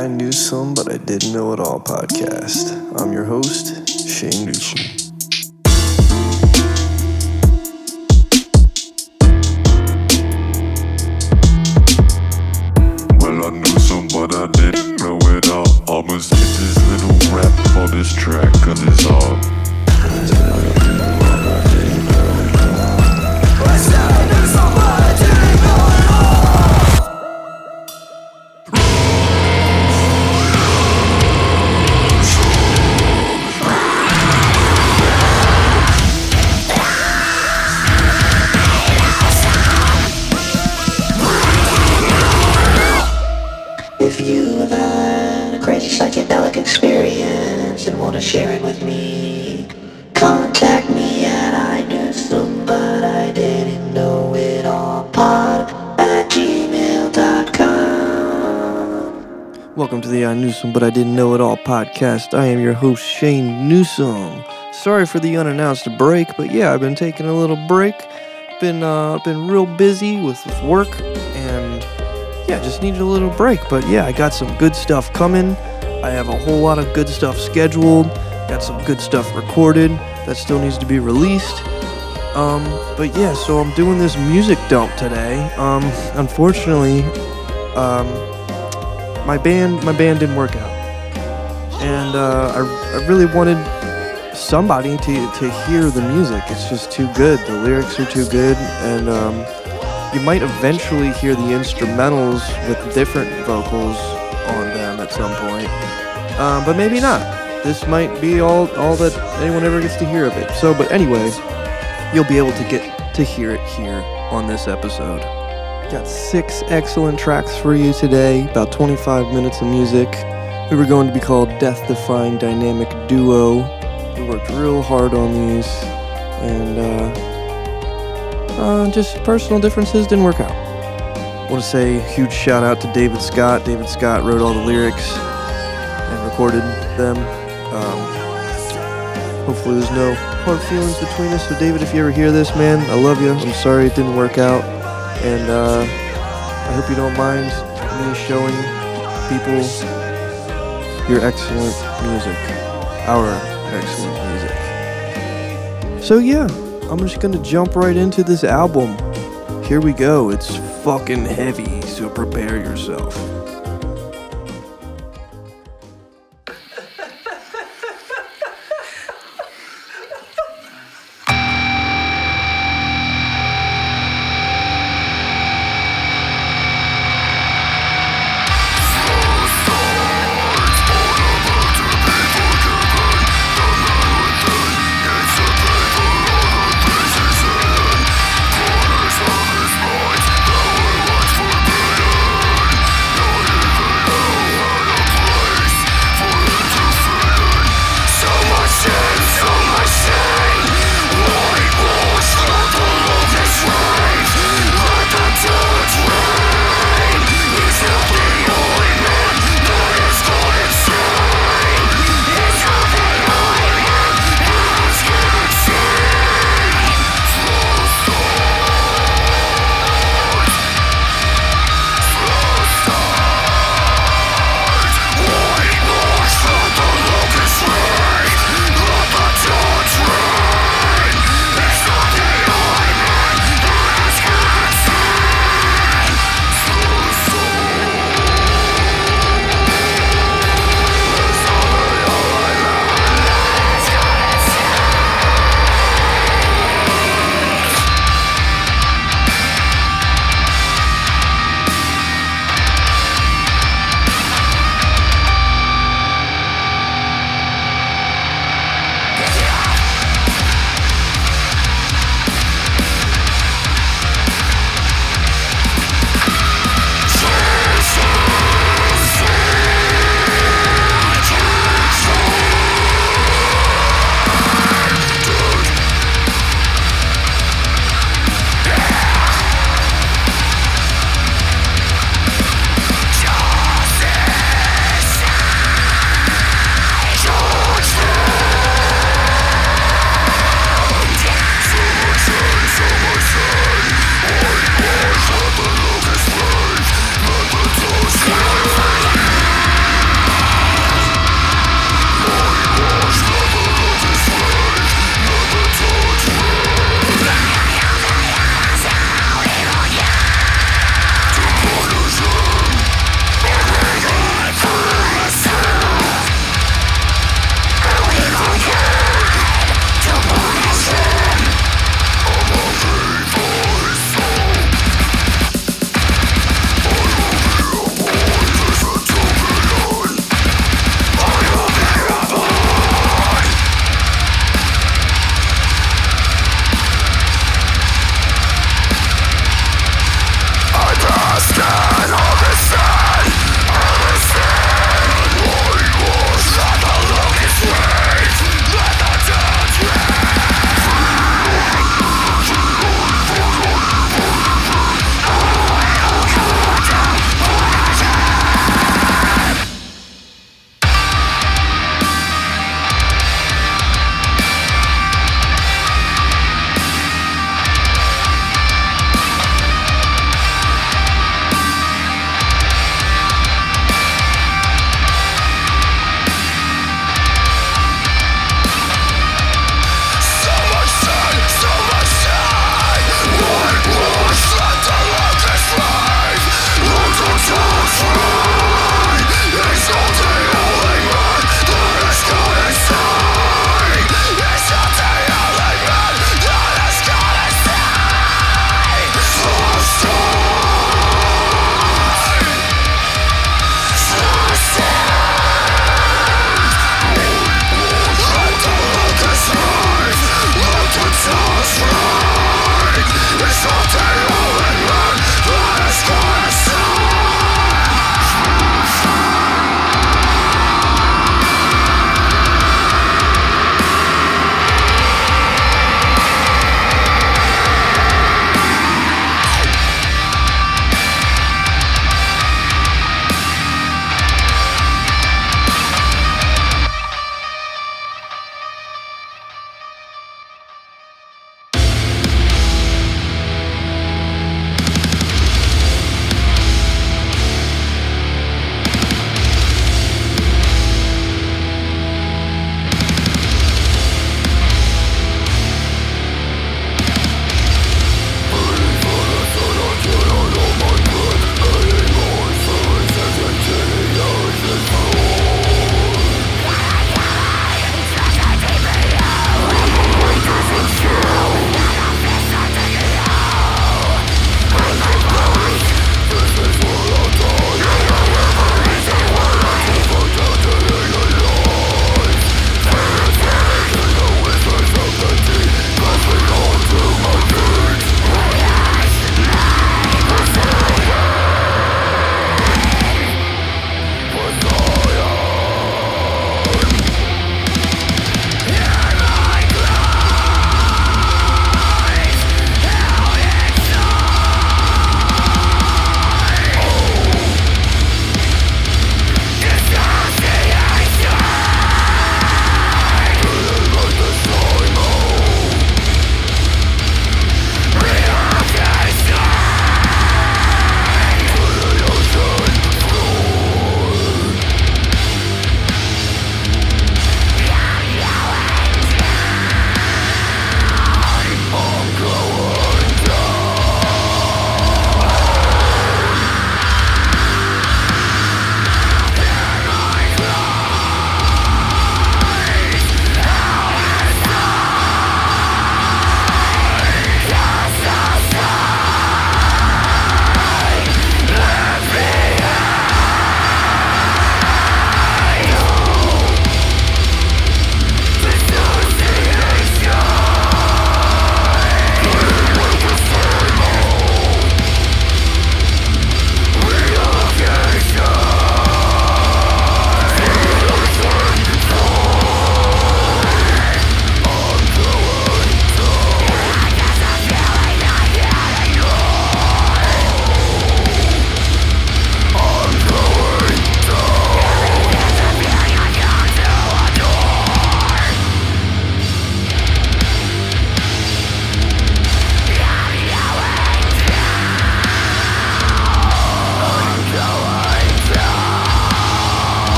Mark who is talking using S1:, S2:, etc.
S1: I Newsome But I Didn't Know It All podcast. I'm your host, Shane
S2: Newsome.
S1: Welcome to the I Newsome But I Didn't Know It All podcast. I am your host, Shane Newsome. Sorry for the unannounced break, but yeah, I've been taking a little break. Been uh, been real busy with, with work and yeah, just needed a little break. But yeah, I got some good stuff coming. I have a whole lot of good stuff scheduled. Got some good stuff recorded that still needs to be released. Um, but yeah, so I'm doing this music dump today. Um, unfortunately, um, my band my band didn't work out, and uh, I I really wanted somebody to to hear the music. It's just too good. The lyrics are too good, and um, you might eventually hear the instrumentals with different vocals on them at some point, um, but maybe not. This might be all all that anyone ever gets to hear of it. So, but anyway, you'll be able to get to hear it here on this episode. Got six excellent tracks for you today, about 25 minutes of music. We were going to be called Death Defying Dynamic Duo. We worked real hard on these, and uh, uh, just personal differences didn't work out. I want to say huge shout out to David Scott. David Scott wrote all the lyrics and recorded them. Um, hopefully, there's no hard feelings between us. So, David, if you ever hear this, man, I love you. I'm sorry it didn't work out and uh, I hope you don't mind me showing people your excellent music, our excellent music. So yeah, I'm just gonna jump right into this album. Here we go. It's fucking heavy, so prepare yourself.